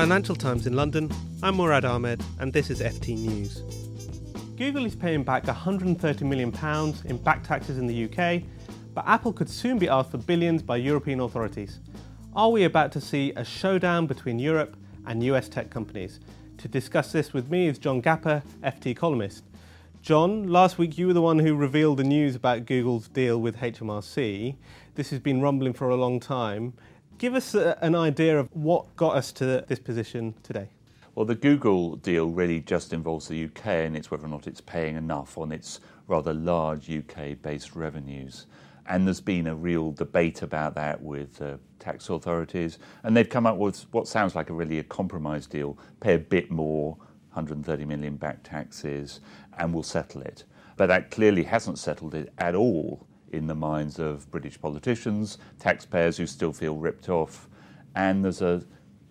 Financial Times in London, I'm Murad Ahmed, and this is FT News. Google is paying back £130 million in back taxes in the UK, but Apple could soon be asked for billions by European authorities. Are we about to see a showdown between Europe and US tech companies? To discuss this with me is John Gapper, FT columnist. John, last week you were the one who revealed the news about Google's deal with HMRC. This has been rumbling for a long time. Give us a, an idea of what got us to this position today. Well, the Google deal really just involves the UK and it's whether or not it's paying enough on its rather large UK based revenues. And there's been a real debate about that with uh, tax authorities. And they've come up with what sounds like a really a compromise deal pay a bit more, 130 million back taxes, and we'll settle it. But that clearly hasn't settled it at all in the minds of British politicians, taxpayers who still feel ripped off, and there's a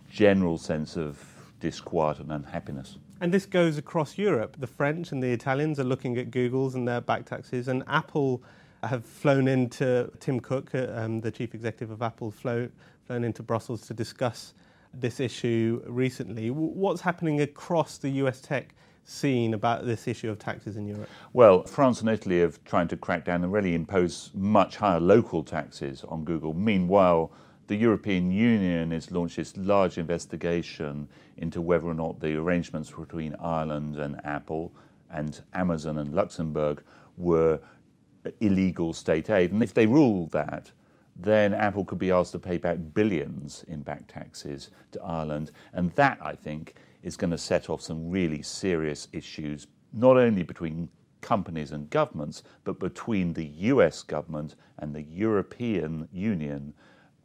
general sense of disquiet and unhappiness. And this goes across Europe. The French and the Italians are looking at Google's and their back taxes, and Apple have flown into Tim Cook, uh, um, the chief executive of Apple, flown, flown into Brussels to discuss this issue recently. What's happening across the US tech scene about this issue of taxes in Europe? Well, France and Italy have tried to crack down and really impose much higher local taxes on Google. Meanwhile, the European Union has launched this large investigation into whether or not the arrangements between Ireland and Apple and Amazon and Luxembourg were illegal state aid. And if they rule that, then Apple could be asked to pay back billions in back taxes to Ireland. And that, I think, is going to set off some really serious issues, not only between companies and governments, but between the US government and the European Union.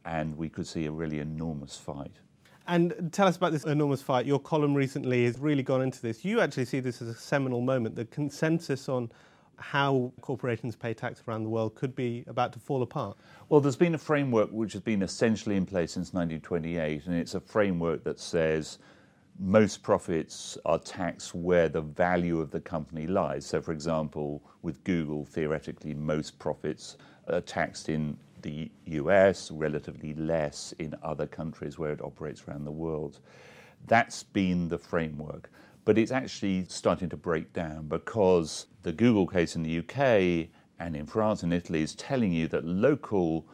And we could see a really enormous fight. And tell us about this enormous fight. Your column recently has really gone into this. You actually see this as a seminal moment. The consensus on how corporations pay tax around the world could be about to fall apart? Well, there's been a framework which has been essentially in place since 1928, and it's a framework that says most profits are taxed where the value of the company lies. So, for example, with Google, theoretically, most profits are taxed in the US, relatively less in other countries where it operates around the world. That's been the framework. But it's actually starting to break down because the Google case in the UK and in France and Italy is telling you that local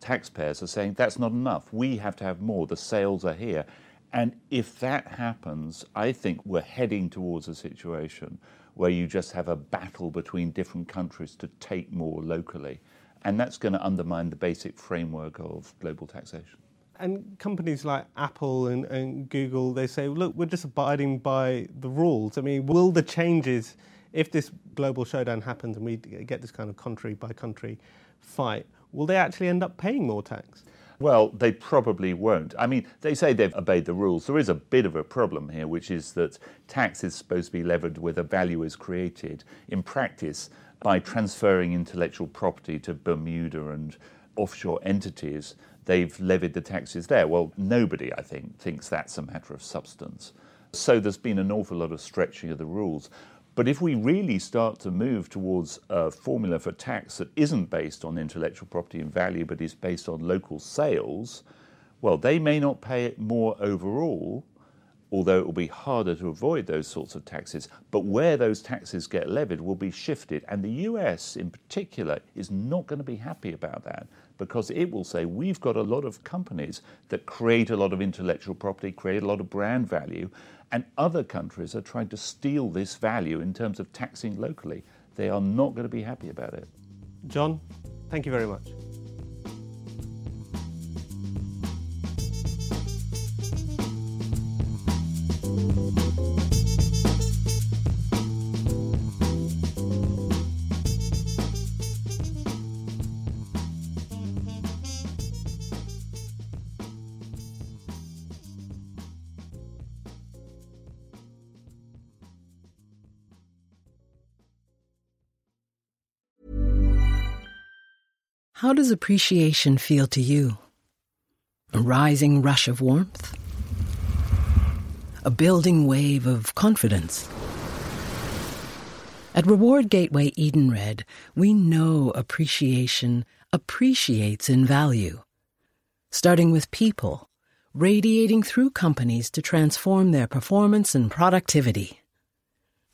taxpayers are saying that's not enough. We have to have more. The sales are here. And if that happens, I think we're heading towards a situation where you just have a battle between different countries to take more locally. And that's going to undermine the basic framework of global taxation. And companies like Apple and, and, Google, they say, look, we're just abiding by the rules. I mean, will the changes, if this global showdown happens and we get this kind of country by country fight, will they actually end up paying more tax? Well, they probably won't. I mean, they say they've obeyed the rules. There is a bit of a problem here, which is that tax is supposed to be levied where the value is created. In practice, by transferring intellectual property to Bermuda and offshore entities, they've levied the taxes there. Well, nobody, I think, thinks that's a matter of substance. So there's been an awful lot of stretching of the rules. But if we really start to move towards a formula for tax that isn't based on intellectual property and value, but is based on local sales, well, they may not pay it more overall, although it will be harder to avoid those sorts of taxes. But where those taxes get levied will be shifted. And the US, in particular, is not going to be happy about that because it will say we've got a lot of companies that create a lot of intellectual property, create a lot of brand value, and other countries are trying to steal this value in terms of taxing locally. They are not going to be happy about it. John, thank you very much. How does appreciation feel to you? A rising rush of warmth? A building wave of confidence? At Reward Gateway Edenred, we know appreciation appreciates in value. Starting with people radiating through companies to transform their performance and productivity.